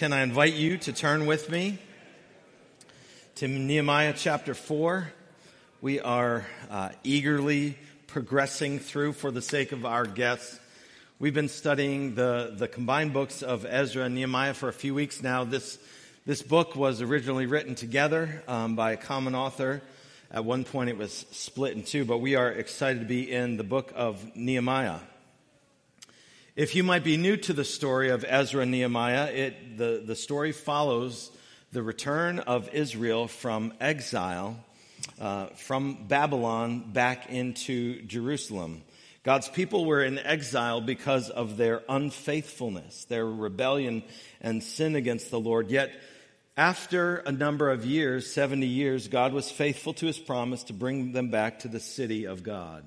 can I invite you to turn with me to Nehemiah chapter 4? We are uh, eagerly progressing through for the sake of our guests. We've been studying the, the combined books of Ezra and Nehemiah for a few weeks now. This, this book was originally written together um, by a common author. At one point, it was split in two, but we are excited to be in the book of Nehemiah. If you might be new to the story of Ezra and Nehemiah, it, the, the story follows the return of Israel from exile uh, from Babylon back into Jerusalem. God's people were in exile because of their unfaithfulness, their rebellion and sin against the Lord. Yet, after a number of years, 70 years, God was faithful to his promise to bring them back to the city of God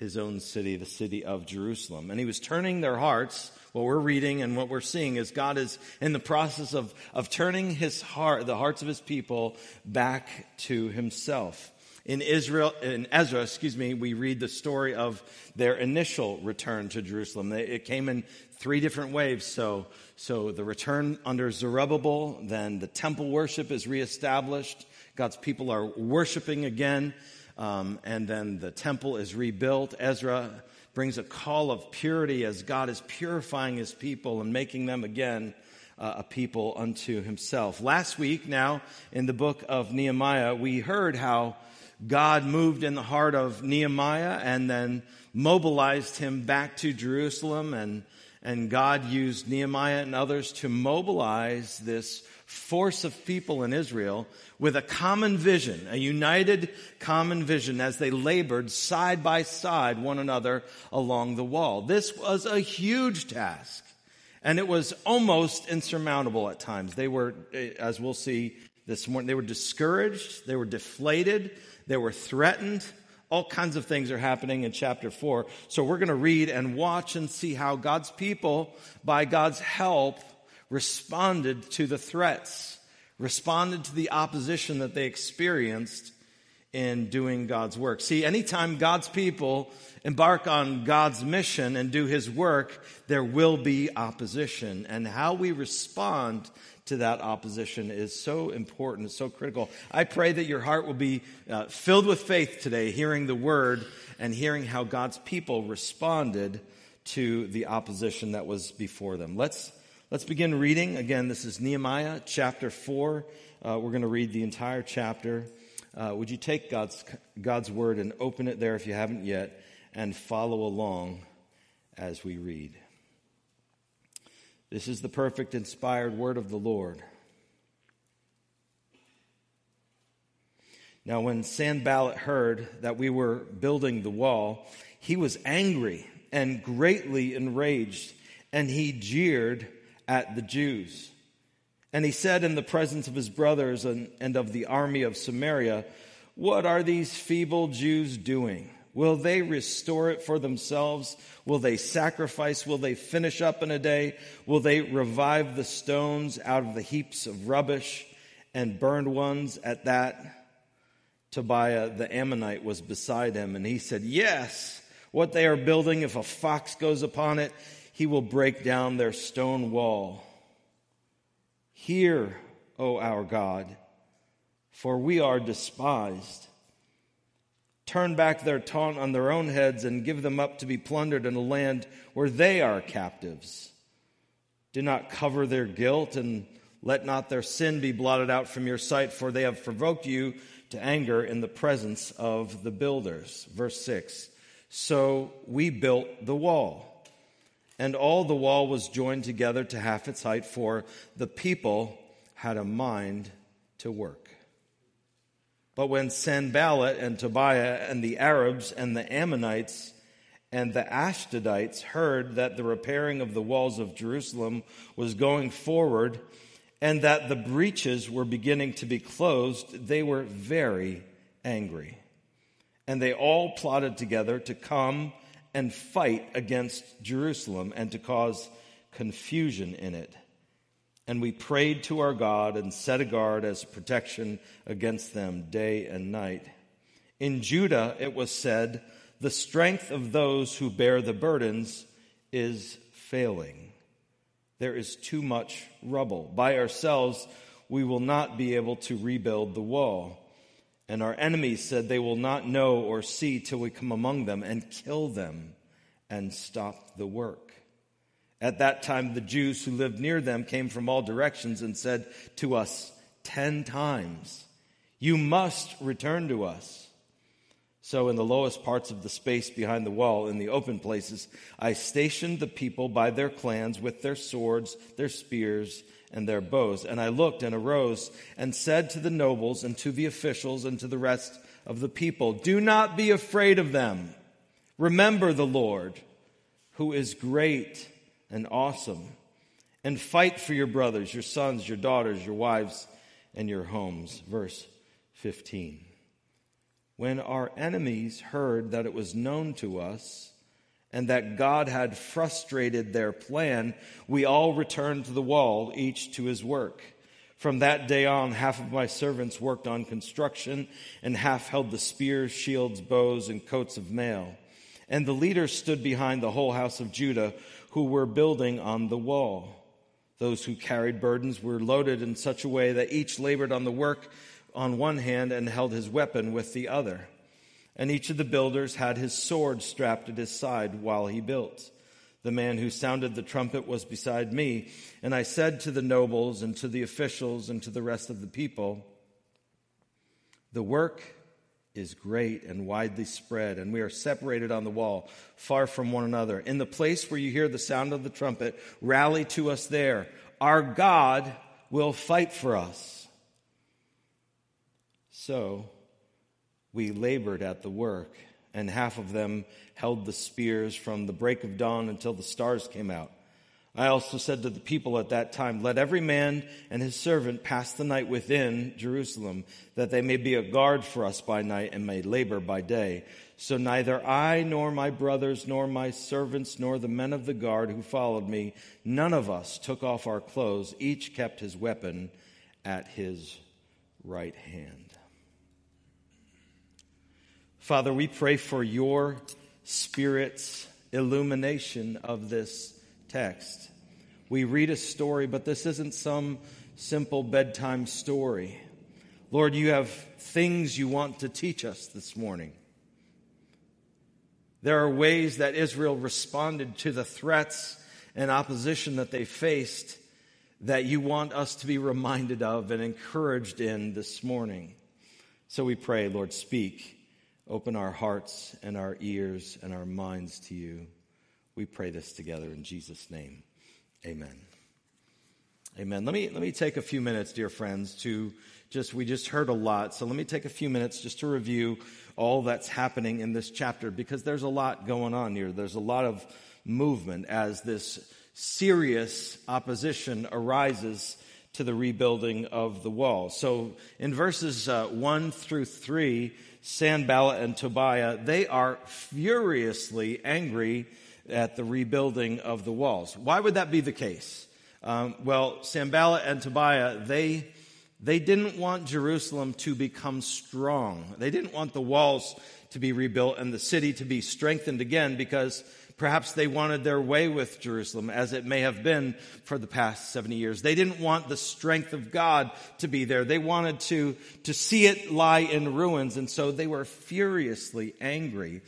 his own city, the city of Jerusalem. And he was turning their hearts. What we're reading and what we're seeing is God is in the process of, of turning his heart, the hearts of his people back to himself. In Israel, in Ezra, excuse me, we read the story of their initial return to Jerusalem. It came in three different waves. So, so the return under Zerubbabel, then the temple worship is reestablished. God's people are worshiping again. Um, and then the temple is rebuilt. Ezra brings a call of purity as God is purifying his people and making them again uh, a people unto himself. Last week, now in the book of Nehemiah, we heard how God moved in the heart of Nehemiah and then mobilized him back to Jerusalem and and God used Nehemiah and others to mobilize this force of people in Israel with a common vision, a united common vision as they labored side by side one another along the wall. This was a huge task and it was almost insurmountable at times. They were, eh, as we'll see this morning, they were discouraged, they were deflated, they were threatened. All kinds of things are happening in chapter 4. So we're going to read and watch and see how God's people, by God's help, responded to the threats responded to the opposition that they experienced in doing God's work. See, anytime God's people embark on God's mission and do his work, there will be opposition. And how we respond to that opposition is so important, so critical. I pray that your heart will be uh, filled with faith today, hearing the word and hearing how God's people responded to the opposition that was before them. Let's Let's begin reading. Again, this is Nehemiah chapter 4. Uh, we're going to read the entire chapter. Uh, would you take God's, God's word and open it there if you haven't yet and follow along as we read? This is the perfect, inspired word of the Lord. Now, when Sanballat heard that we were building the wall, he was angry and greatly enraged, and he jeered at the Jews. And he said in the presence of his brothers and, and of the army of Samaria, What are these feeble Jews doing? Will they restore it for themselves? Will they sacrifice? Will they finish up in a day? Will they revive the stones out of the heaps of rubbish and burned ones at that? Tobiah the Ammonite was beside him, and he said, Yes, what they are building, if a fox goes upon it, he will break down their stone wall. Hear, O our God, for we are despised. Turn back their taunt on their own heads and give them up to be plundered in a land where they are captives. Do not cover their guilt and let not their sin be blotted out from your sight, for they have provoked you to anger in the presence of the builders. Verse 6 So we built the wall and all the wall was joined together to half its height, for the people had a mind to work. But when Sanballat and Tobiah and the Arabs and the Ammonites and the Ashdodites heard that the repairing of the walls of Jerusalem was going forward and that the breaches were beginning to be closed, they were very angry. And they all plotted together to come and fight against Jerusalem and to cause confusion in it. And we prayed to our God and set a guard as protection against them day and night. In Judah, it was said, The strength of those who bear the burdens is failing. There is too much rubble. By ourselves, we will not be able to rebuild the wall. And our enemies said they will not know or see till we come among them and kill them and stop the work. At that time, the Jews who lived near them came from all directions and said to us ten times, You must return to us. So, in the lowest parts of the space behind the wall, in the open places, I stationed the people by their clans with their swords, their spears, and their bows. And I looked and arose and said to the nobles and to the officials and to the rest of the people, Do not be afraid of them. Remember the Lord, who is great and awesome, and fight for your brothers, your sons, your daughters, your wives, and your homes. Verse 15. When our enemies heard that it was known to us, and that God had frustrated their plan, we all returned to the wall, each to his work. From that day on, half of my servants worked on construction, and half held the spears, shields, bows, and coats of mail. And the leaders stood behind the whole house of Judah, who were building on the wall. Those who carried burdens were loaded in such a way that each labored on the work on one hand and held his weapon with the other and each of the builders had his sword strapped at his side while he built. The man who sounded the trumpet was beside me, and I said to the nobles and to the officials and to the rest of the people, The work is great and widely spread, and we are separated on the wall, far from one another. In the place where you hear the sound of the trumpet, rally to us there. Our God will fight for us. So, we labored at the work, and half of them held the spears from the break of dawn until the stars came out. I also said to the people at that time, Let every man and his servant pass the night within Jerusalem, that they may be a guard for us by night and may labor by day. So neither I nor my brothers nor my servants nor the men of the guard who followed me, none of us took off our clothes. Each kept his weapon at his right hand. Father, we pray for your Spirit's illumination of this text. We read a story, but this isn't some simple bedtime story. Lord, you have things you want to teach us this morning. There are ways that Israel responded to the threats and opposition that they faced that you want us to be reminded of and encouraged in this morning. So we pray, Lord, speak Open our hearts and our ears and our minds to you. We pray this together in Jesus' name. Amen. Amen. Let me, let me take a few minutes, dear friends, to just, we just heard a lot. So let me take a few minutes just to review all that's happening in this chapter because there's a lot going on here. There's a lot of movement as this serious opposition arises to the rebuilding of the wall. So in verses uh, 1 through 3, Sanballat and Tobiah, they are furiously angry at the rebuilding of the walls. Why would that be the case? Um, well, Sanballat and Tobiah, they, they didn't want Jerusalem to become strong. They didn't want the walls to be rebuilt and the city to be strengthened again because Perhaps they wanted their way with Jerusalem, as it may have been for the past 70 years. They didn't want the strength of God to be there. They wanted to, to see it lie in ruins. And so they were furiously angry.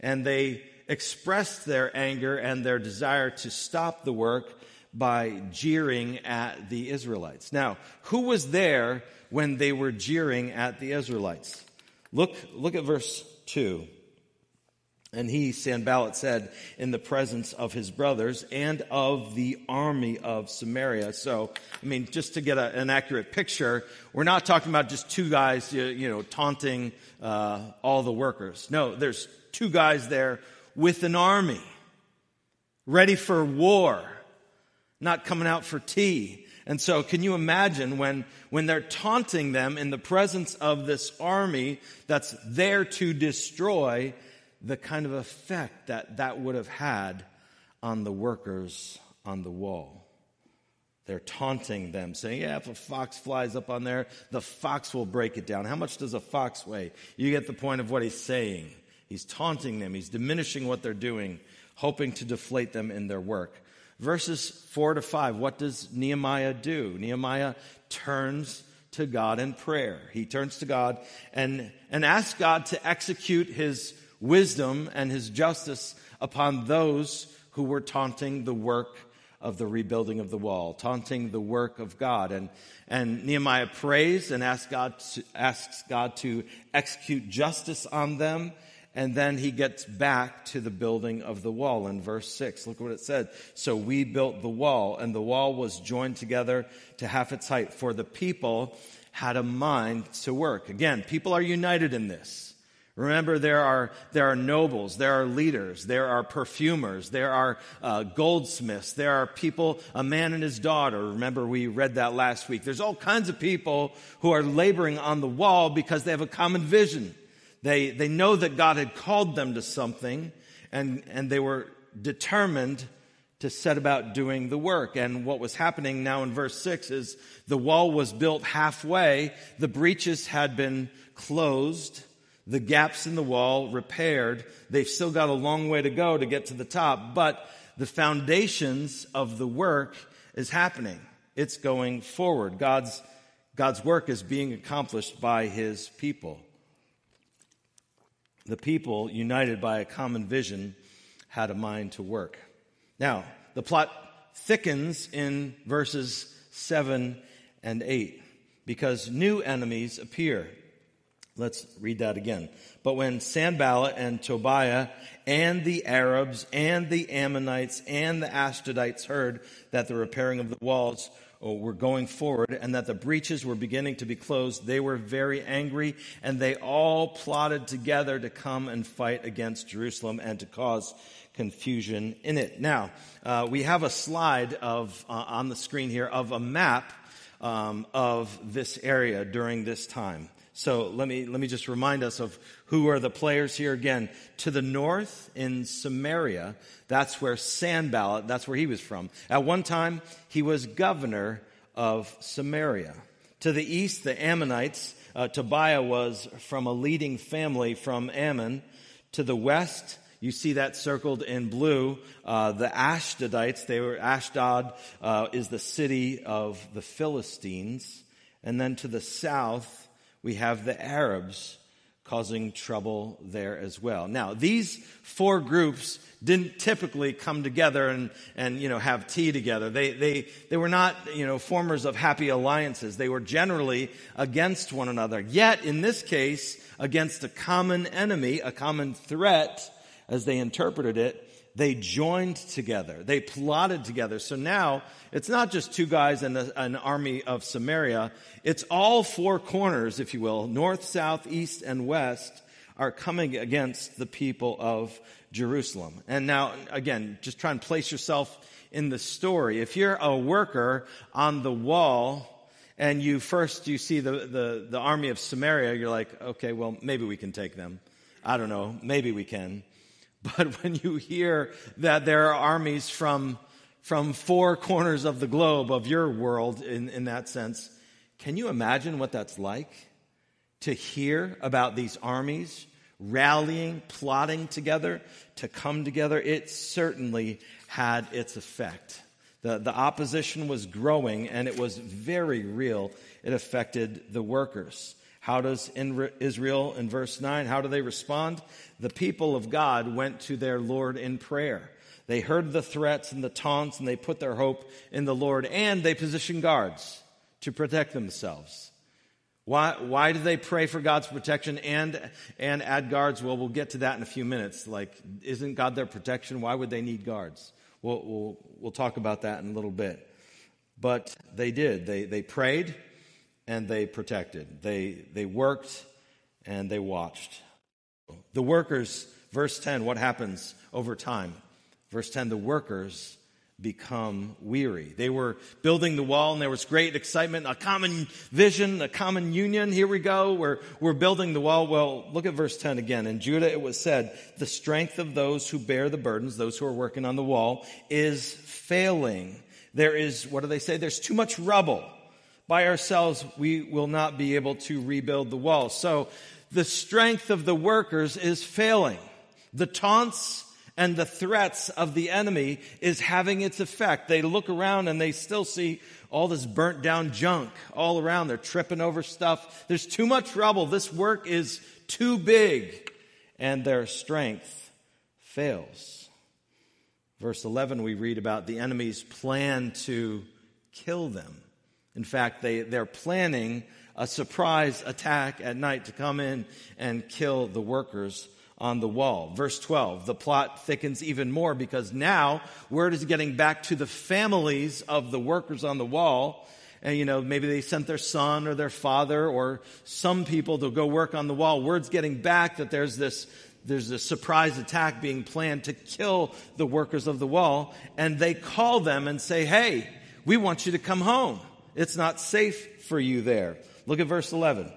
And they expressed their anger and their desire to stop the work by jeering at the Israelites. Now, who was there when they were jeering at the Israelites? Look, look at verse 2. And he, Sanballat, said, in the presence of his brothers and of the army of Samaria. So, I mean, just to get a, an accurate picture, we're not talking about just two guys, you, you know, taunting uh, all the workers. No, there's two guys there with an army, ready for war, not coming out for tea. And so, can you imagine when, when they're taunting them in the presence of this army that's there to destroy? The kind of effect that that would have had on the workers on the wall. They're taunting them, saying, Yeah, if a fox flies up on there, the fox will break it down. How much does a fox weigh? You get the point of what he's saying. He's taunting them, he's diminishing what they're doing, hoping to deflate them in their work. Verses 4 to 5, what does Nehemiah do? Nehemiah turns to God in prayer. He turns to God and, and asks God to execute his wisdom and his justice upon those who were taunting the work of the rebuilding of the wall, taunting the work of God. And, and Nehemiah prays and asks God, to, asks God to execute justice on them. And then he gets back to the building of the wall in verse 6. Look what it said. So we built the wall, and the wall was joined together to half its height, for the people had a mind to work. Again, people are united in this. Remember, there are, there are nobles, there are leaders, there are perfumers, there are uh, goldsmiths, there are people, a man and his daughter. Remember, we read that last week. There's all kinds of people who are laboring on the wall because they have a common vision. They, they know that God had called them to something, and, and they were determined to set about doing the work. And what was happening now in verse 6 is the wall was built halfway, the breaches had been closed the gaps in the wall repaired. They've still got a long way to go to get to the top, but the foundations of the work is happening. It's going forward. God's, God's work is being accomplished by his people. The people, united by a common vision, had a mind to work. Now, the plot thickens in verses 7 and 8 because new enemies appear. Let's read that again. But when Sanballat and Tobiah and the Arabs and the Ammonites and the Ashdodites heard that the repairing of the walls oh, were going forward and that the breaches were beginning to be closed, they were very angry and they all plotted together to come and fight against Jerusalem and to cause confusion in it. Now, uh, we have a slide of, uh, on the screen here of a map um, of this area during this time. So let me, let me just remind us of who are the players here again. To the north in Samaria, that's where Sanballat, that's where he was from. At one time, he was governor of Samaria. To the east, the Ammonites, uh, Tobiah was from a leading family from Ammon. To the west, you see that circled in blue. Uh, the Ashdodites, they were, Ashdod uh, is the city of the Philistines. And then to the south, we have the Arabs causing trouble there as well. Now, these four groups didn't typically come together and, and you know, have tea together. They, they, they were not, you know, formers of happy alliances. They were generally against one another. Yet, in this case, against a common enemy, a common threat, as they interpreted it, they joined together. They plotted together. So now it's not just two guys and a, an army of Samaria. It's all four corners, if you will, north, south, east, and west are coming against the people of Jerusalem. And now, again, just try and place yourself in the story. If you're a worker on the wall and you first you see the, the, the army of Samaria, you're like, okay, well, maybe we can take them. I don't know. Maybe we can. But when you hear that there are armies from, from four corners of the globe, of your world in, in that sense, can you imagine what that's like? To hear about these armies rallying, plotting together, to come together, it certainly had its effect. The, the opposition was growing and it was very real. It affected the workers. How does Israel in verse 9, how do they respond? The people of God went to their Lord in prayer. They heard the threats and the taunts and they put their hope in the Lord and they positioned guards to protect themselves. Why, why do they pray for God's protection and, and add guards? Well, we'll get to that in a few minutes. Like, isn't God their protection? Why would they need guards? We'll, we'll, we'll talk about that in a little bit. But they did. They, they prayed and they protected. They, they worked and they watched. The workers, verse 10, what happens over time? Verse 10, the workers become weary. They were building the wall and there was great excitement, a common vision, a common union. Here we go. We're, we're building the wall. Well, look at verse 10 again. In Judah it was said, the strength of those who bear the burdens, those who are working on the wall, is failing. There is, what do they say? There's too much rubble by ourselves, we will not be able to rebuild the wall. So the strength of the workers is failing. The taunts and the threats of the enemy is having its effect. They look around and they still see all this burnt down junk all around. They're tripping over stuff. There's too much rubble. This work is too big and their strength fails. Verse 11, we read about the enemy's plan to kill them. In fact, they, they're planning a surprise attack at night to come in and kill the workers on the wall. Verse 12, the plot thickens even more because now word is getting back to the families of the workers on the wall. And, you know, maybe they sent their son or their father or some people to go work on the wall. Word's getting back that there's this, there's a surprise attack being planned to kill the workers of the wall. And they call them and say, Hey, we want you to come home. It's not safe for you there. Look at verse 11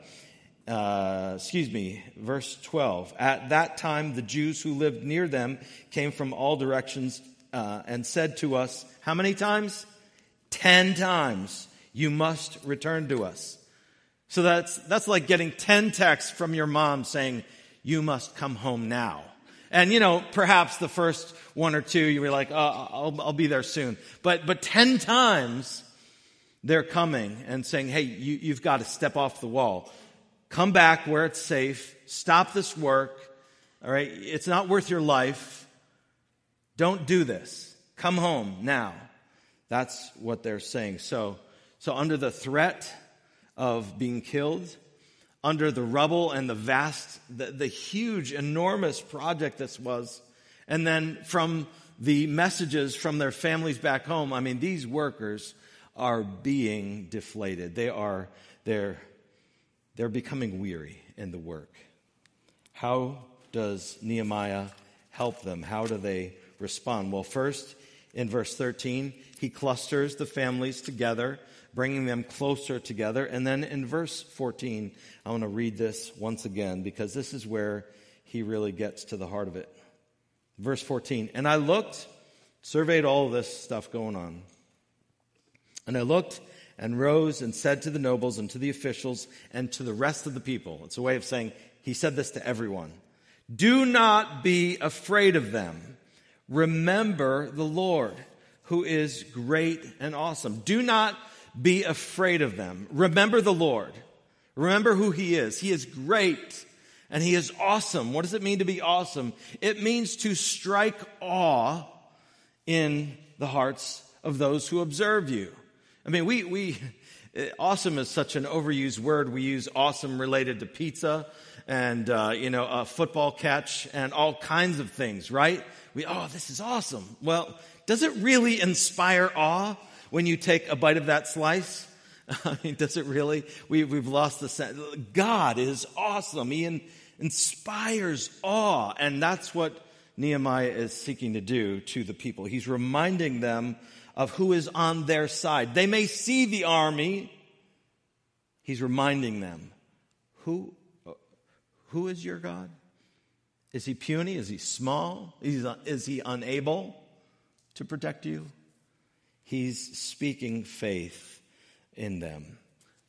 uh, excuse me, verse 12. At that time, the Jews who lived near them came from all directions uh, and said to us, How many times? Ten times. You must return to us. So that's, that's like getting 10 texts from your mom saying, You must come home now. And, you know, perhaps the first one or two, you were like, oh, I'll, I'll be there soon. But, but 10 times, they're coming and saying, Hey, you, you've got to step off the wall. Come back where it's safe. Stop this work. All right. It's not worth your life. Don't do this. Come home now. That's what they're saying. So, so under the threat of being killed, under the rubble and the vast, the, the huge, enormous project this was, and then from the messages from their families back home, I mean, these workers are being deflated. They are, they're, they're becoming weary in the work. How does Nehemiah help them? How do they respond? Well, first, in verse 13, he clusters the families together, bringing them closer together. And then in verse 14, I want to read this once again because this is where he really gets to the heart of it. Verse 14, and I looked, surveyed all this stuff going on. And I looked and rose and said to the nobles and to the officials and to the rest of the people. It's a way of saying he said this to everyone. Do not be afraid of them. Remember the Lord, who is great and awesome. Do not be afraid of them. Remember the Lord. Remember who he is. He is great and he is awesome. What does it mean to be awesome? It means to strike awe in the hearts of those who observe you. I mean, we, we, awesome is such an overused word. We use awesome related to pizza and, uh, you know, a football catch and all kinds of things, right? We, oh, this is awesome. Well, does it really inspire awe when you take a bite of that slice? I mean, does it really? We, we've lost the sense. God is awesome. He in, inspires awe. And that's what Nehemiah is seeking to do to the people. He's reminding them of who is on their side. They may see the army. He's reminding them, who, who is your God? Is he puny? Is he small? Is, is he unable to protect you? He's speaking faith in them.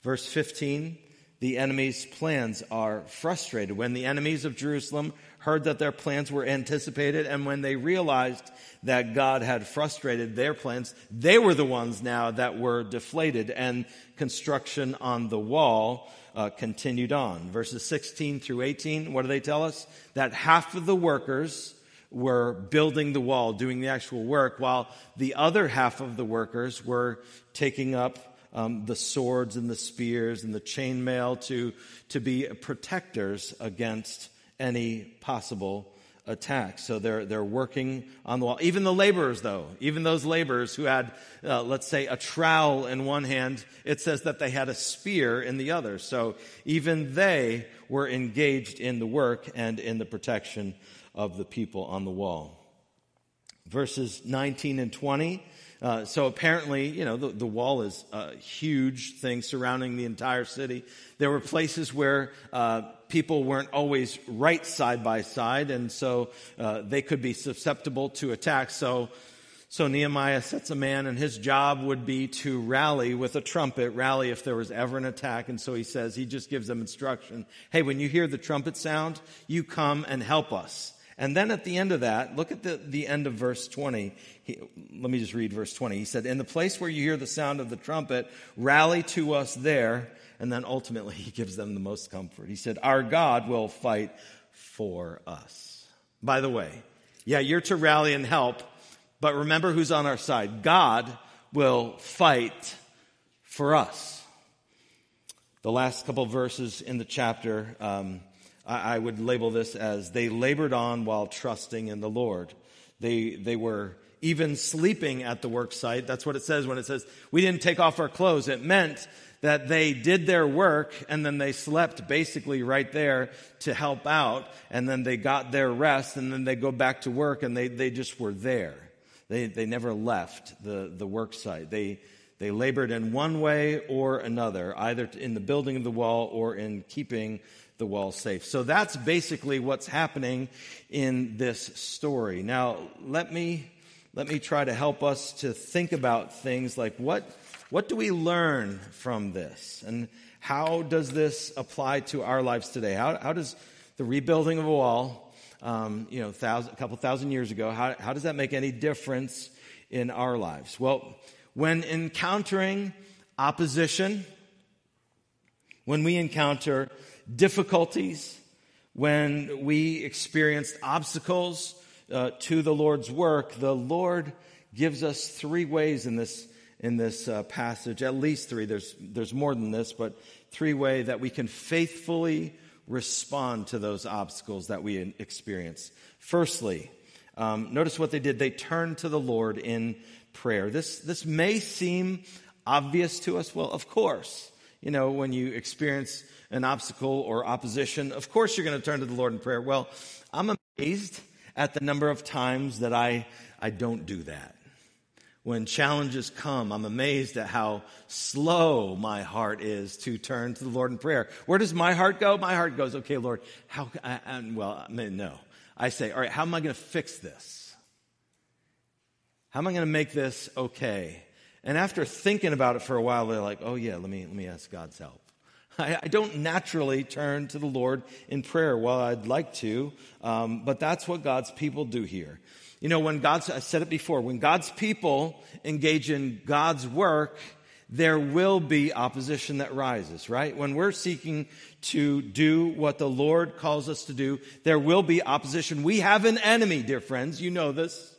Verse 15 the enemy's plans are frustrated. When the enemies of Jerusalem heard that their plans were anticipated and when they realized that God had frustrated their plans, they were the ones now that were deflated and construction on the wall uh, continued on. Verses 16 through 18, what do they tell us? That half of the workers were building the wall, doing the actual work, while the other half of the workers were taking up um, the swords and the spears and the chainmail to, to be protectors against any possible attack. So they're, they're working on the wall. Even the laborers, though, even those laborers who had, uh, let's say, a trowel in one hand, it says that they had a spear in the other. So even they were engaged in the work and in the protection of the people on the wall. Verses 19 and 20 uh, so apparently, you know, the, the, wall is a huge thing surrounding the entire city. There were places where uh, people weren't always right side by side, and so uh, they could be susceptible to attack. So, so Nehemiah sets a man, and his job would be to rally with a trumpet, rally if there was ever an attack. And so he says, he just gives them instruction. Hey, when you hear the trumpet sound, you come and help us. And then at the end of that, look at the, the end of verse 20. He, let me just read verse 20. He said, In the place where you hear the sound of the trumpet, rally to us there. And then ultimately, he gives them the most comfort. He said, Our God will fight for us. By the way, yeah, you're to rally and help, but remember who's on our side. God will fight for us. The last couple verses in the chapter, um, I, would label this as they labored on while trusting in the Lord. They, they were even sleeping at the work site. That's what it says when it says, we didn't take off our clothes. It meant that they did their work and then they slept basically right there to help out and then they got their rest and then they go back to work and they, they just were there. They, they never left the, the work site. They, they labored in one way or another, either in the building of the wall or in keeping the wall safe. So that's basically what's happening in this story. Now, let me, let me try to help us to think about things like what, what do we learn from this? And how does this apply to our lives today? How, how does the rebuilding of a wall, um, you know, thousand, a couple thousand years ago, how, how does that make any difference in our lives? Well, when encountering opposition, when we encounter difficulties, when we experienced obstacles uh, to the Lord's work, the Lord gives us three ways in this in this uh, passage. At least three. There's there's more than this, but three way that we can faithfully respond to those obstacles that we experience. Firstly, um, notice what they did. They turned to the Lord in prayer. This this may seem obvious to us. Well, of course, you know when you experience an obstacle or opposition, of course you're going to turn to the Lord in prayer. Well, I'm amazed at the number of times that I, I don't do that. When challenges come, I'm amazed at how slow my heart is to turn to the Lord in prayer. Where does my heart go? My heart goes, okay, Lord, how, well, I mean, no. I say, all right, how am I going to fix this? How am I going to make this okay? And after thinking about it for a while, they're like, oh yeah, let me, let me ask God's help. I, I, don't naturally turn to the Lord in prayer. Well, I'd like to, um, but that's what God's people do here. You know, when God's, I said it before, when God's people engage in God's work, there will be opposition that rises, right? When we're seeking to do what the Lord calls us to do, there will be opposition. We have an enemy, dear friends. You know this.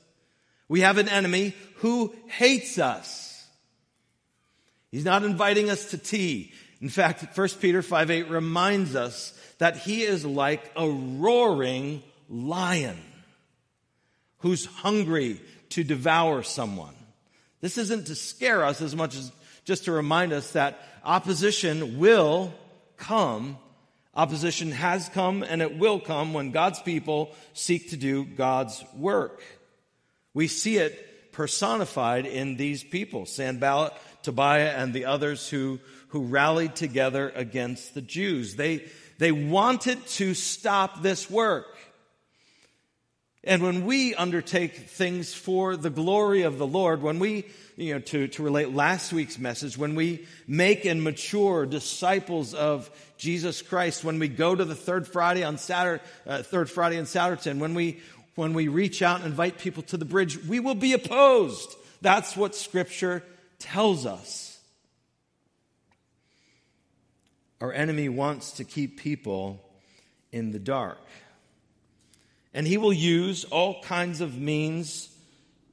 We have an enemy who hates us. He's not inviting us to tea. In fact, 1 Peter 5 8 reminds us that he is like a roaring lion who's hungry to devour someone. This isn't to scare us as much as just to remind us that opposition will come. Opposition has come and it will come when God's people seek to do God's work. We see it personified in these people, Sanballat, Tobiah, and the others who who rallied together against the Jews. They, they wanted to stop this work. And when we undertake things for the glory of the Lord, when we, you know, to, to relate last week's message, when we make and mature disciples of Jesus Christ, when we go to the third Friday on Saturday, uh, third Friday in Souderton, when we, when we reach out and invite people to the bridge, we will be opposed. That's what scripture tells us. Our enemy wants to keep people in the dark. And he will use all kinds of means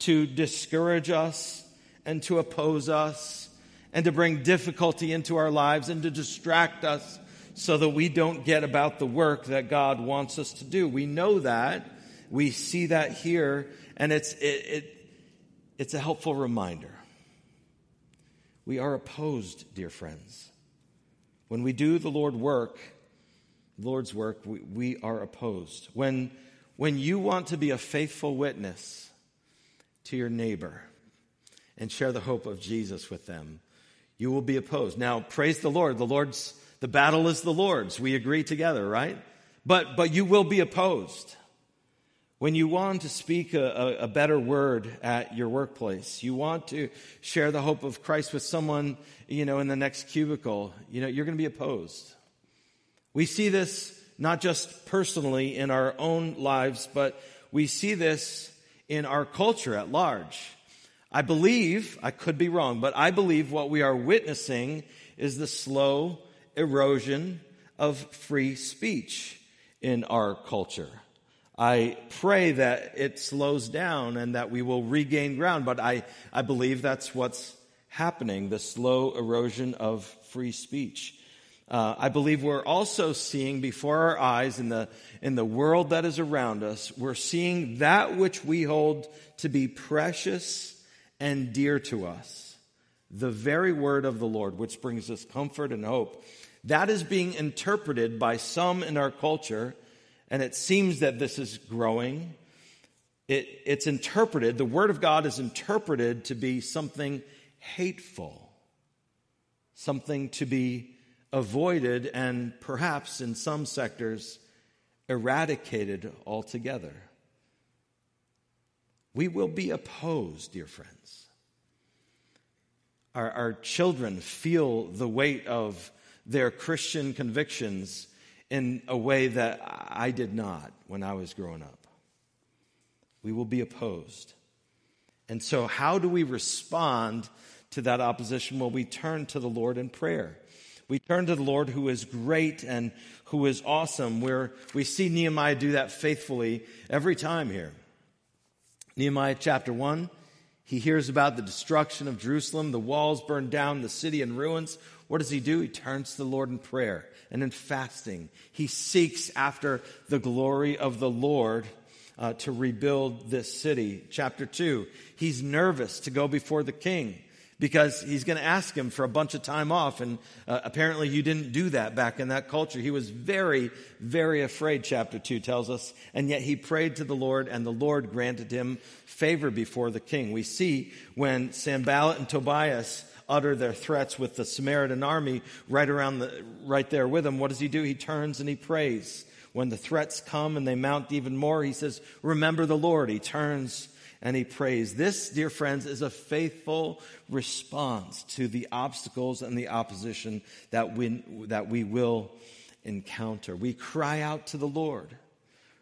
to discourage us and to oppose us and to bring difficulty into our lives and to distract us so that we don't get about the work that God wants us to do. We know that. We see that here, and it's, it, it, it's a helpful reminder. We are opposed, dear friends. When we do the Lord work, Lord's work, we, we are opposed. When, when you want to be a faithful witness to your neighbor and share the hope of Jesus with them, you will be opposed. Now, praise the Lord. The Lord's, the battle is the Lord's. We agree together, right? But, but you will be opposed. When you want to speak a, a, better word at your workplace, you want to share the hope of Christ with someone, you know, in the next cubicle, you know, you're going to be opposed. We see this not just personally in our own lives, but we see this in our culture at large. I believe, I could be wrong, but I believe what we are witnessing is the slow erosion of free speech in our culture. I pray that it slows down and that we will regain ground, but I, I believe that's what's happening, the slow erosion of free speech. Uh, I believe we're also seeing before our eyes in the, in the world that is around us, we're seeing that which we hold to be precious and dear to us. The very word of the Lord, which brings us comfort and hope. That is being interpreted by some in our culture, and it seems that this is growing. It, it's interpreted, the word of God is interpreted to be something hateful, something to be avoided and perhaps in some sectors eradicated altogether. We will be opposed, dear friends. Our, our children feel the weight of their Christian convictions in a way that I did not when I was growing up. We will be opposed. And so, how do we respond to that opposition? Well, we turn to the Lord in prayer. We turn to the Lord who is great and who is awesome, where we see Nehemiah do that faithfully every time here. Nehemiah chapter 1, he hears about the destruction of Jerusalem, the walls burned down, the city in ruins. What does he do? He turns to the Lord in prayer and in fasting. He seeks after the glory of the Lord uh, to rebuild this city. Chapter 2, he's nervous to go before the king because he's going to ask him for a bunch of time off. And uh, apparently, you didn't do that back in that culture. He was very, very afraid, chapter 2 tells us. And yet he prayed to the Lord, and the Lord granted him favor before the king. We see when Sanballat and Tobias utter their threats with the Samaritan army right around the, right there with him, what does he do? He turns and he prays. When the threats come and they mount even more, he says, remember the Lord. He turns and he prays. This, dear friends, is a faithful response to the obstacles and the opposition that we, that we will encounter. We cry out to the Lord.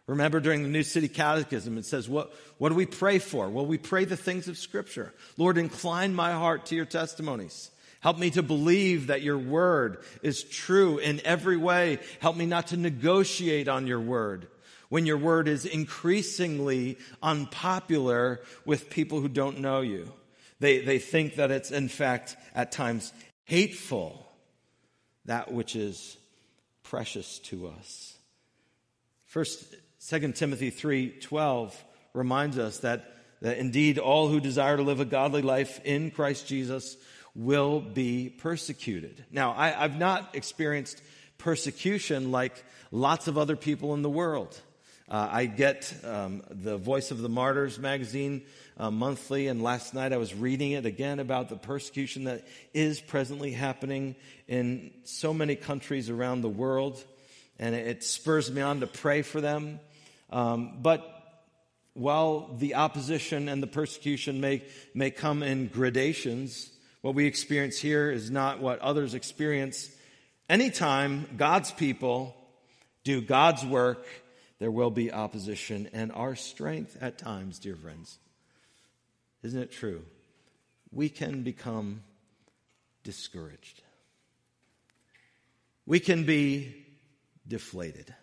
Remember during the New City Catechism, it says, what, what do we pray for? Well, we pray the things of Scripture. Lord, incline my heart to your testimonies. Help me to believe that your word is true in every way. Help me not to negotiate on your word when your word is increasingly unpopular with people who don't know you. They, they think that it's, in fact, at times hateful, that which is precious to us. First, 2 Timothy 3:12 reminds us that, that indeed all who desire to live a godly life in Christ Jesus will be persecuted. Now, I, I've not experienced persecution like lots of other people in the world. Uh, I get um, the Voice of the Martyrs magazine uh, monthly, and last night I was reading it again about the persecution that is presently happening in so many countries around the world, and it spurs me on to pray for them. Um, but while the opposition and the persecution may, may come in gradations, what we experience here is not what others experience. Anytime God's people do God's work, there will be opposition and our strength at times, dear friends. Isn't it true? We can become discouraged. We can be deflated.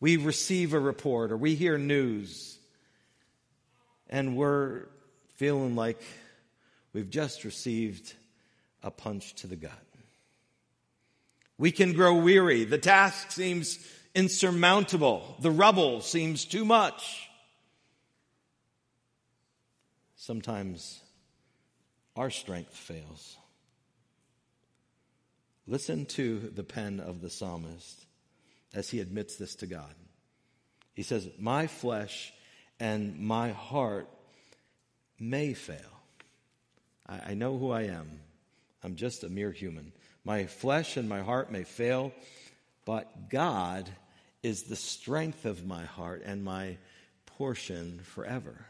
We receive a report or we hear news and we're feeling like we've just received a punch to the gut. We can grow weary. The task seems insurmountable. The rubble seems too much. Sometimes our strength fails. Listen to the pen of the psalmist as he admits this to God. He says, My flesh and my heart may fail. I, I know who I am. I'm just a mere human. My flesh and my heart may fail, but God is the strength of my heart and my portion forever.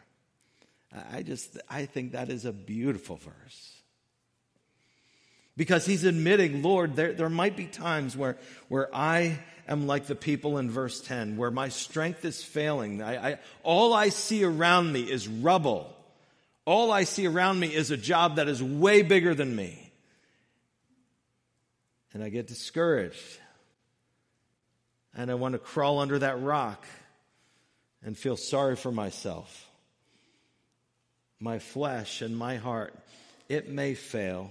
I just, I think that is a beautiful verse. Because he's admitting, Lord, there, there might be times where, where I am like the people in verse 10, where my strength is failing. I, I, all I see around me is rubble. All I see around me is a job that is way bigger than me. And I get discouraged. And I want to crawl under that rock and feel sorry for myself. My flesh and my heart, it may fail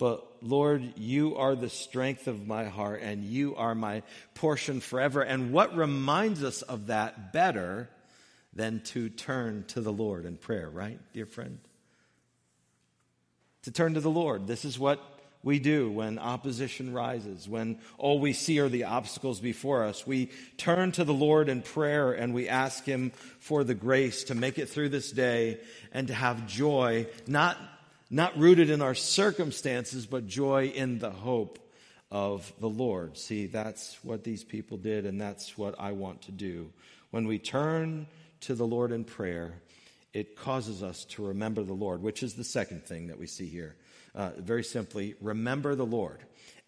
but Lord, you are the strength of my heart and you are my portion forever. And what reminds us of that better than to turn to the Lord in prayer, right, dear friend? To turn to the Lord. This is what we do when opposition rises, when all we see are the obstacles before us. We turn to the Lord in prayer and we ask Him for the grace to make it through this day and to have joy, not not rooted in our circumstances, but joy in the hope of the Lord. See, that's what these people did, and that's what I want to do. When we turn to the Lord in prayer, it causes us to remember the Lord, which is the second thing that we see here. Uh, very simply, remember the Lord.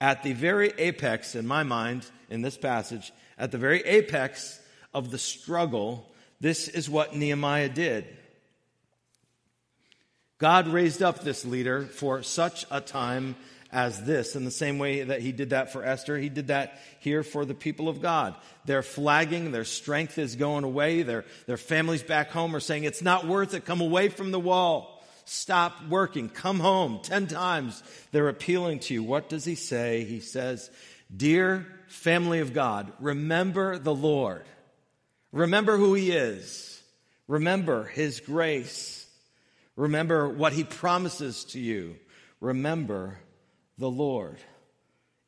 At the very apex, in my mind, in this passage, at the very apex of the struggle, this is what Nehemiah did. God raised up this leader for such a time as this. In the same way that he did that for Esther, he did that here for the people of God. They're flagging, their strength is going away, their, their families back home are saying, It's not worth it, come away from the wall. Stop working, come home. Ten times they're appealing to you. What does he say? He says, Dear family of God, remember the Lord. Remember who he is. Remember his grace. Remember what he promises to you. Remember the Lord.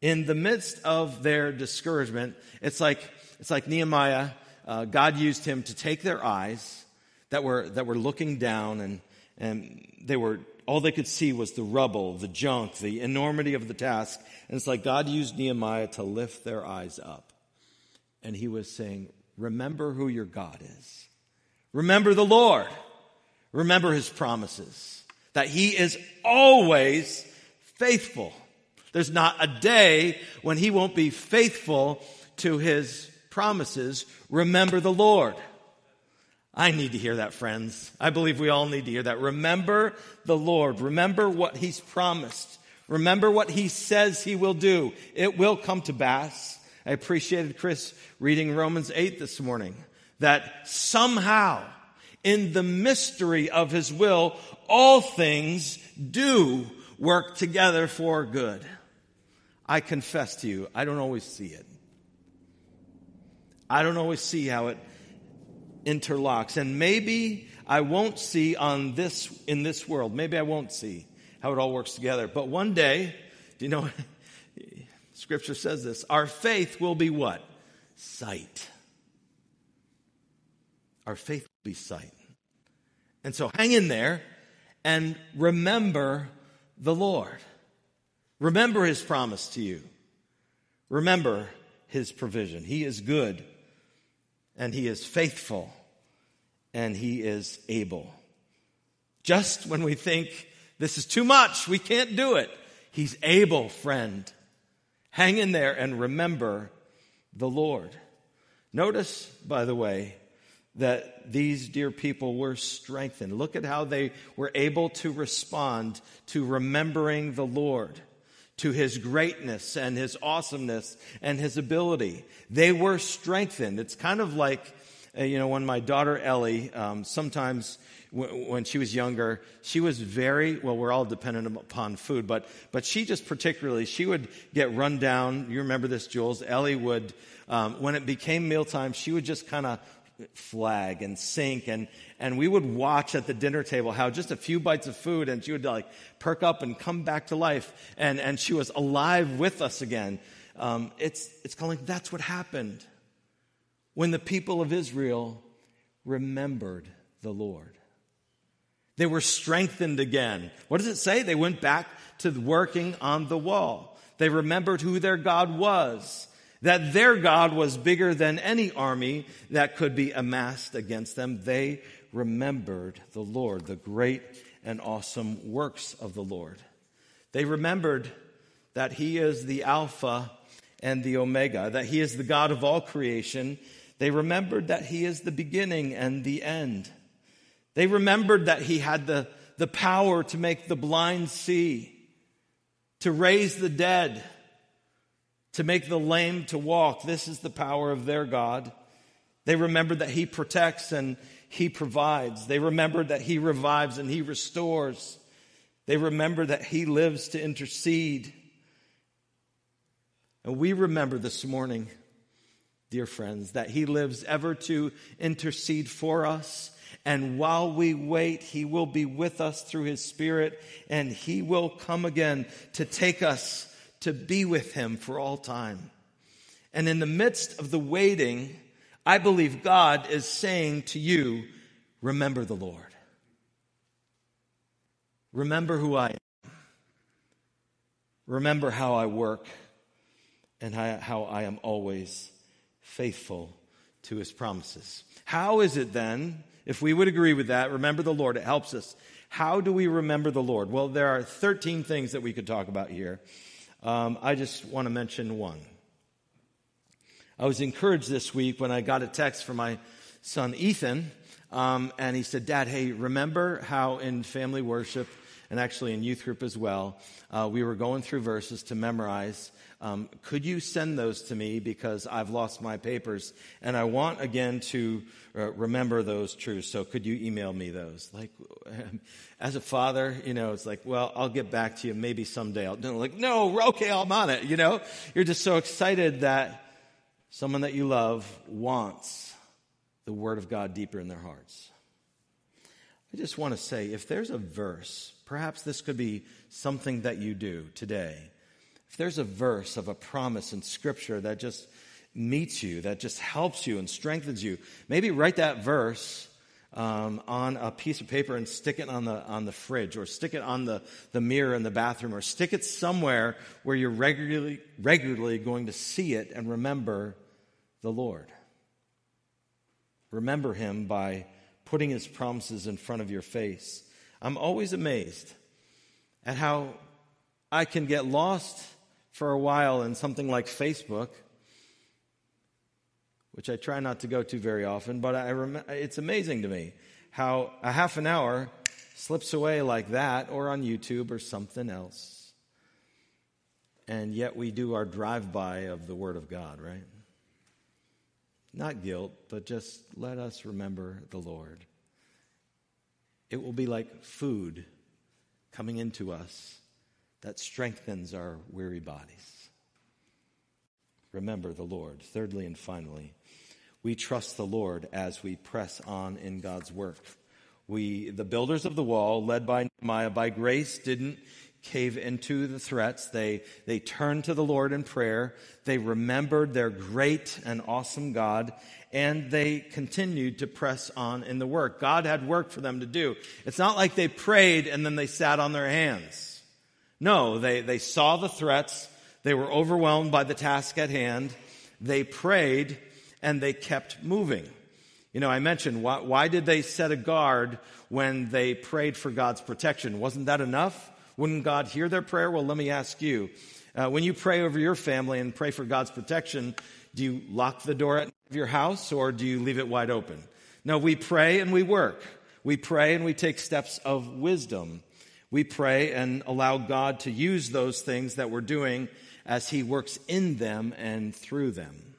In the midst of their discouragement, it's like, it's like Nehemiah, uh, God used him to take their eyes that were, that were looking down and, and they were, all they could see was the rubble, the junk, the enormity of the task. And it's like God used Nehemiah to lift their eyes up. And he was saying, remember who your God is. Remember the Lord. Remember his promises, that he is always faithful. There's not a day when he won't be faithful to his promises. Remember the Lord. I need to hear that, friends. I believe we all need to hear that. Remember the Lord. Remember what he's promised. Remember what he says he will do. It will come to pass. I appreciated Chris reading Romans 8 this morning that somehow in the mystery of his will, all things do work together for good. I confess to you, I don't always see it. I don't always see how it interlocks. And maybe I won't see on this, in this world, maybe I won't see how it all works together. But one day, do you know, scripture says this, our faith will be what? Sight. Our faith sight. And so hang in there and remember the Lord. Remember his promise to you. Remember his provision. He is good and he is faithful and he is able. Just when we think this is too much, we can't do it, he's able, friend. Hang in there and remember the Lord. Notice, by the way, that these dear people were strengthened. Look at how they were able to respond to remembering the Lord, to his greatness and his awesomeness and his ability. They were strengthened. It's kind of like, uh, you know, when my daughter Ellie, um, sometimes w- when she was younger, she was very, well, we're all dependent upon food, but, but she just particularly, she would get run down. You remember this, Jules? Ellie would, um, when it became mealtime, she would just kind of flag and sink and and we would watch at the dinner table how just a few bites of food and she would like perk up and come back to life and and she was alive with us again. Um, it's it's kind of like that's what happened when the people of israel remembered the lord. They were strengthened again. What does it say? They went back to working on the wall. They remembered who their god was that their God was bigger than any army that could be amassed against them. They remembered the Lord, the great and awesome works of the Lord. They remembered that He is the Alpha and the Omega, that he is the God of all creation. They remembered that he is the beginning and the end. They remembered that he had the, the power to make the blind see, to raise the dead, to make the lame to walk. This is the power of their God. They remembered that he protects and he provides. They remembered that he revives and he restores. They remember that he lives to intercede. And we remember this morning, dear friends, that he lives ever to intercede for us. And while we wait, he will be with us through his spirit and he will come again to take us to be with him for all time. And in the midst of the waiting, I believe God is saying to you, remember the Lord. Remember who I am. Remember how I work and how I am always faithful to his promises. How is it then, if we would agree with that, remember the Lord, it helps us. How do we remember the Lord? Well, there are 13 things that we could talk about here. Um, I just want to mention one. I was encouraged this week when I got a text from my son Ethan, um, and he said, Dad, hey, remember how in family worship and actually in youth group as well, uh, we were going through verses to memorize. Um, could you send those to me because I've lost my papers and I want again to uh, remember those truths. So could you email me those? Like, as a father, you know, it's like, well, I'll get back to you maybe someday. I'll do like, no, okay, I'm on it. You know, you're just so excited that someone that you love wants the Word of God deeper in their hearts. I just want to say if there's a verse, perhaps this could be something that you do today. If there's a verse of a promise in Scripture that just meets you, that just helps you and strengthens you, maybe write that verse um, on a piece of paper and stick it on the on the fridge or stick it on the, the mirror in the bathroom or stick it somewhere where you're regularly regularly going to see it and remember the Lord. Remember him by putting his promises in front of your face. I'm always amazed at how I can get lost for a while in something like Facebook, which I try not to go to very often, but I rem- it's amazing to me how a half an hour slips away like that or on YouTube or something else. And yet we do our drive by of the Word of God, right? Not guilt, but just let us remember the Lord. It will be like food coming into us that strengthens our weary bodies. Remember the Lord. Thirdly and finally, we trust the Lord as we press on in God's work. We, the builders of the wall, led by Nehemiah by grace, didn't cave into the threats. They, they turned to the Lord in prayer. They remembered their great and awesome God, and they continued to press on in the work. God had work for them to do. It's not like they prayed and then they sat on their hands. No, they, they saw the threats. They were overwhelmed by the task at hand. They prayed and they kept moving. You know, I mentioned why, why did they set a guard when they prayed for God's protection? Wasn't that enough? Wouldn't God hear their prayer? Well, let me ask you. Uh, when you pray over your family and pray for God's protection, do you lock the door at your house or do you leave it wide open? No, we pray and we work. We pray and we take steps of wisdom. We pray and allow God to use those things that we're doing as He works in them and through them.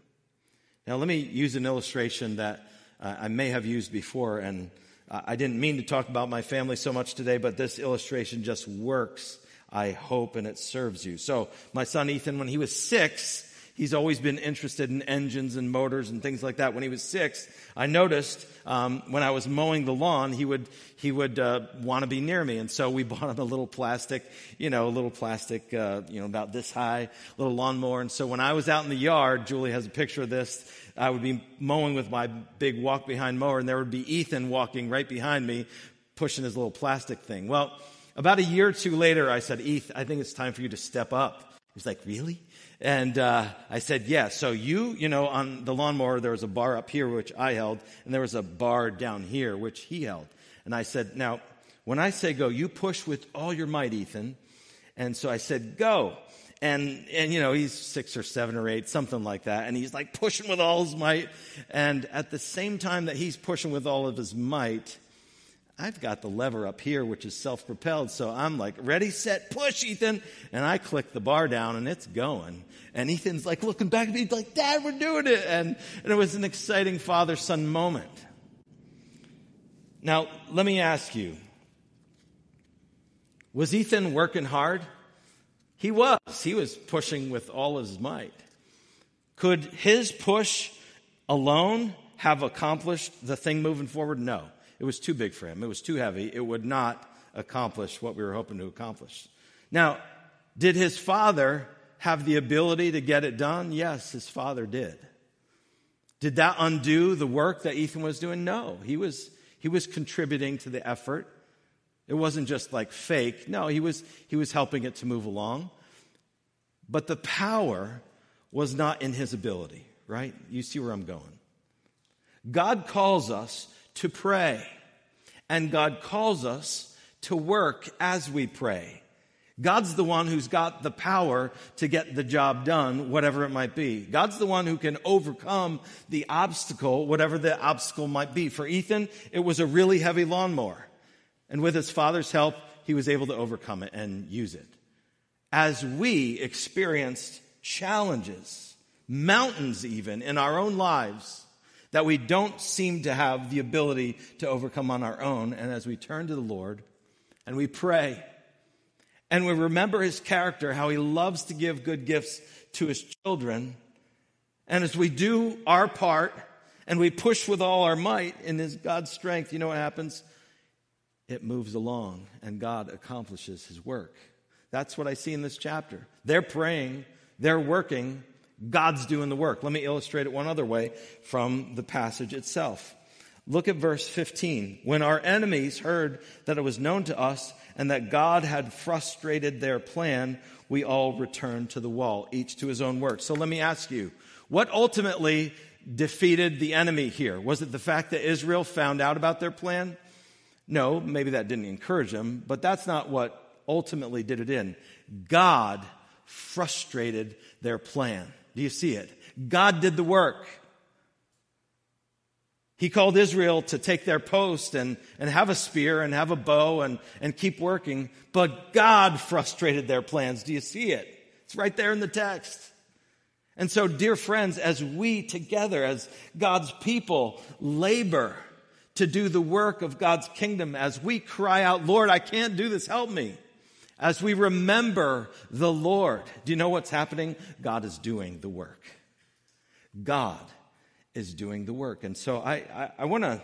Now, let me use an illustration that uh, I may have used before, and I didn't mean to talk about my family so much today, but this illustration just works, I hope, and it serves you. So, my son Ethan, when he was six, he's always been interested in engines and motors and things like that. When he was six, I noticed um, when I was mowing the lawn, he would he would uh, want to be near me, and so we bought him a little plastic, you know, a little plastic, uh, you know, about this high, little lawnmower. And so when I was out in the yard, Julie has a picture of this. I would be mowing with my big walk behind mower, and there would be Ethan walking right behind me, pushing his little plastic thing. Well, about a year or two later, I said, Eth, I think it's time for you to step up. He's like, Really? And uh, I said, Yeah. So you, you know, on the lawnmower, there was a bar up here, which I held, and there was a bar down here, which he held. And I said, Now, when I say go, you push with all your might, Ethan. And so I said, Go. And, and, you know, he's six or seven or eight, something like that. And he's like pushing with all his might. And at the same time that he's pushing with all of his might, I've got the lever up here, which is self propelled. So I'm like, ready, set, push, Ethan. And I click the bar down and it's going. And Ethan's like looking back at me, like, Dad, we're doing it. And, and it was an exciting father son moment. Now, let me ask you was Ethan working hard? He was. He was pushing with all his might. Could his push alone have accomplished the thing moving forward? No. It was too big for him. It was too heavy. It would not accomplish what we were hoping to accomplish. Now, did his father have the ability to get it done? Yes, his father did. Did that undo the work that Ethan was doing? No. He was, he was contributing to the effort. It wasn't just like fake. No, he was, he was helping it to move along. But the power was not in his ability, right? You see where I'm going. God calls us to pray. And God calls us to work as we pray. God's the one who's got the power to get the job done, whatever it might be. God's the one who can overcome the obstacle, whatever the obstacle might be. For Ethan, it was a really heavy lawnmower. And with his father's help, he was able to overcome it and use it. As we experienced challenges, mountains even, in our own lives, that we don't seem to have the ability to overcome on our own. And as we turn to the Lord and we pray and we remember his character, how he loves to give good gifts to his children, and as we do our part and we push with all our might in his God's strength, you know what happens? It moves along and God accomplishes his work. That's what I see in this chapter. They're praying, they're working, God's doing the work. Let me illustrate it one other way from the passage itself. Look at verse 15. When our enemies heard that it was known to us and that God had frustrated their plan, we all returned to the wall, each to his own work. So let me ask you, what ultimately defeated the enemy here? Was it the fact that Israel found out about their plan? No, maybe that didn't encourage them, but that's not what ultimately did it in. God frustrated their plan. Do you see it? God did the work. He called Israel to take their post and, and have a spear and have a bow and, and keep working, but God frustrated their plans. Do you see it? It's right there in the text. And so, dear friends, as we together, as God's people, labor to do the work of God's kingdom, as we cry out, Lord, I can't do this, help me. As we remember the Lord, do you know what's happening? God is doing the work. God is doing the work. And so I, I, want to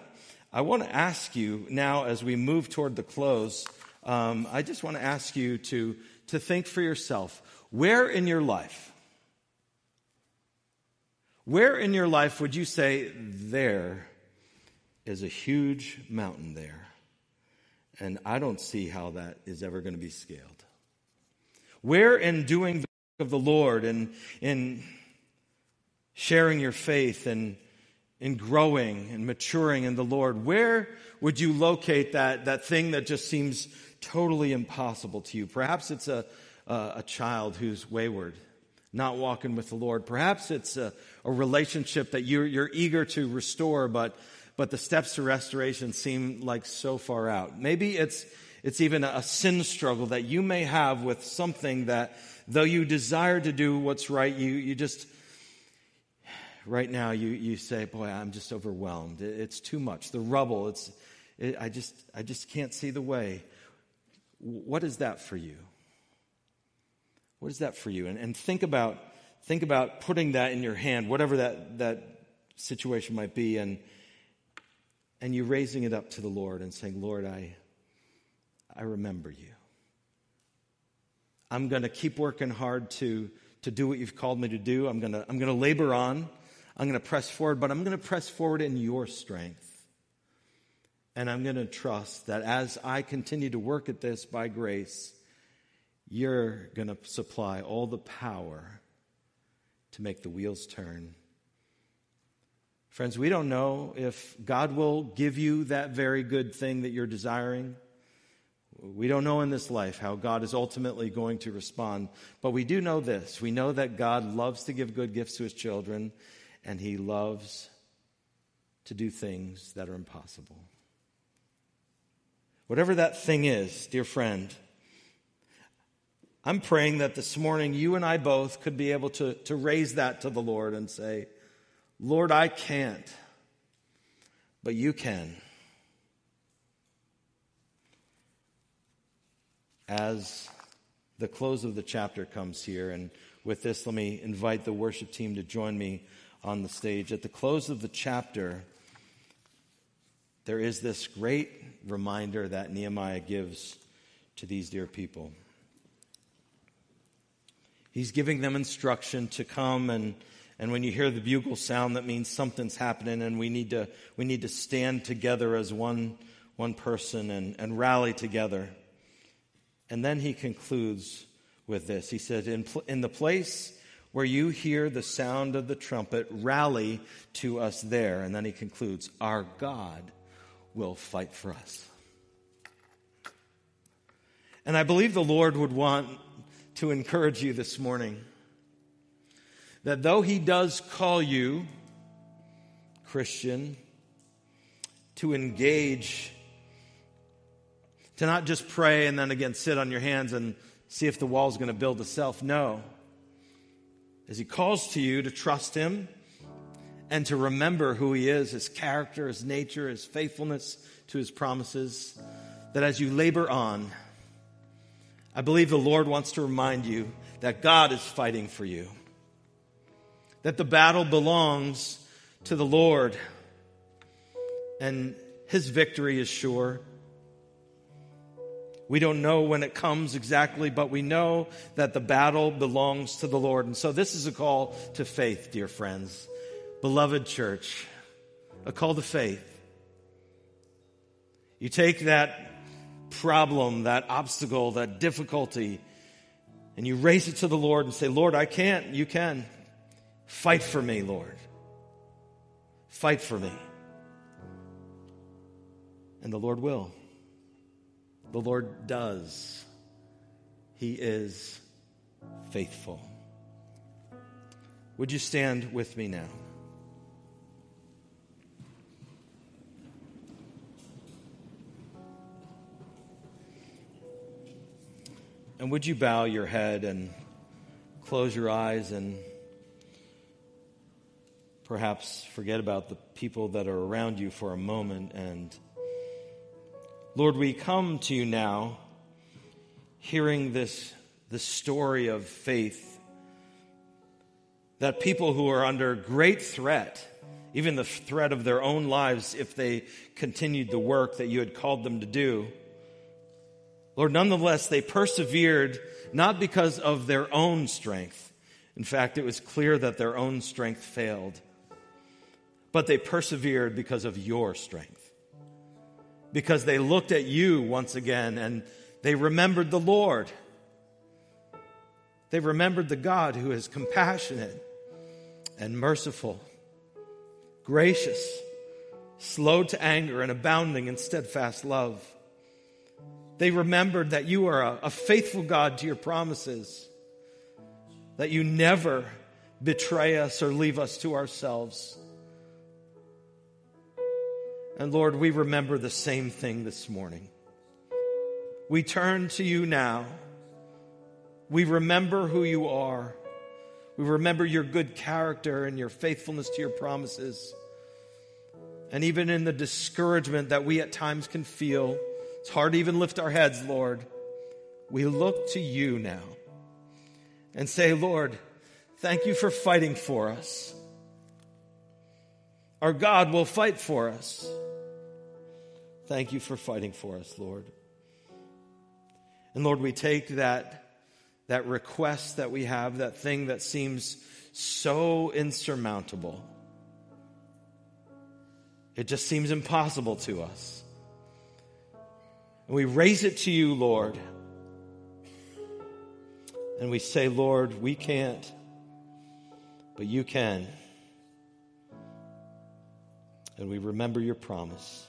I want to ask you now as we move toward the close, um, I just want to ask you to, to think for yourself where in your life, where in your life would you say there is a huge mountain there? And I don't see how that is ever going to be scaled. Where in doing the work of the Lord and in sharing your faith and in growing and maturing in the Lord, where would you locate that, that thing that just seems totally impossible to you? Perhaps it's a, a, a child who's wayward, not walking with the Lord. Perhaps it's a, a relationship that you're, you're eager to restore, but but the steps to restoration seem like so far out. Maybe it's, it's even a sin struggle that you may have with something that, though you desire to do what's right, you, you just, right now, you, you say, boy, I'm just overwhelmed. It's too much. The rubble, it's, it, I just, I just can't see the way. What is that for you? What is that for you? And, and think about, think about putting that in your hand, whatever that, that situation might be, and, and you raising it up to the Lord and saying, Lord, I, I remember you. I'm going to keep working hard to, to do what you've called me to do. I'm going to, I'm going to labor on. I'm going to press forward, but I'm going to press forward in your strength. And I'm going to trust that as I continue to work at this by grace, you're going to supply all the power to make the wheels turn Friends, we don't know if God will give you that very good thing that you're desiring. We don't know in this life how God is ultimately going to respond, but we do know this. We know that God loves to give good gifts to his children, and he loves to do things that are impossible. Whatever that thing is, dear friend, I'm praying that this morning you and I both could be able to, to raise that to the Lord and say, Lord, I can't, but you can. As the close of the chapter comes here, and with this, let me invite the worship team to join me on the stage. At the close of the chapter, there is this great reminder that Nehemiah gives to these dear people. He's giving them instruction to come and and when you hear the bugle sound that means something's happening and we need to we need to stand together as one one person and, and rally together. And then he concludes with this. He said, in, in the place where you hear the sound of the trumpet, rally to us there. And then he concludes, Our God will fight for us. And I believe the Lord would want to encourage you this morning that though He does call you, Christian, to engage, to not just pray and then again sit on your hands and see if the wall's going to build itself. No. As He calls to you to trust Him and to remember who He is, His character, His nature, His faithfulness to His promises, that as you labor on, I believe the Lord wants to remind you that God is fighting for you, that the battle belongs to the Lord, and his victory is sure. We don't know when it comes exactly, but we know that the battle belongs to the Lord. And so this is a call to faith, dear friends. Beloved church, a call to faith. You take that problem, that obstacle, that difficulty, and you raise it to the Lord and say, Lord, I can't. You can. Fight for me, Lord. Fight for me. And the Lord will. The Lord does. He is faithful. Would you stand with me now? And would you bow your head and close your eyes and perhaps forget about the people that are around you for a moment? And Lord, we come to you now hearing this, this story of faith that people who are under great threat, even the threat of their own lives if they continued the work that you had called them to do, Lord, nonetheless, they persevered not because of their own strength. In fact, it was clear that their own strength failed. But they persevered because of your strength. Because they looked at you once again and they remembered the Lord. They remembered the God who is compassionate and merciful, gracious, slow to anger, and abounding in steadfast love. They remembered that you are a, a faithful God to your promises, that you never betray us or leave us to ourselves. And Lord, we remember the same thing this morning. We turn to you now. We remember who you are. We remember your good character and your faithfulness to your promises. And even in the discouragement that we at times can feel, it's hard to even lift our heads, Lord. We look to you now and say, Lord, thank you for fighting for us. Our God will fight for us. Thank you for fighting for us, Lord. And Lord, we take that, that request that we have, that thing that seems so insurmountable. It just seems impossible to us. And we raise it to you, Lord. And we say, Lord, we can't, but you can. And we remember your promise.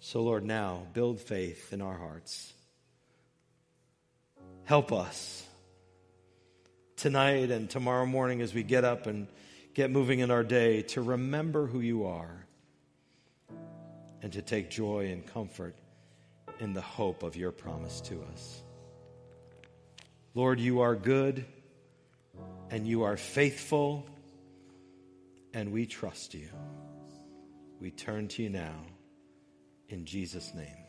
So, Lord, now build faith in our hearts. Help us tonight and tomorrow morning as we get up and get moving in our day to remember who you are and to take joy and comfort in the hope of your promise to us. Lord, you are good and you are faithful, and we trust you. We turn to you now in Jesus' name.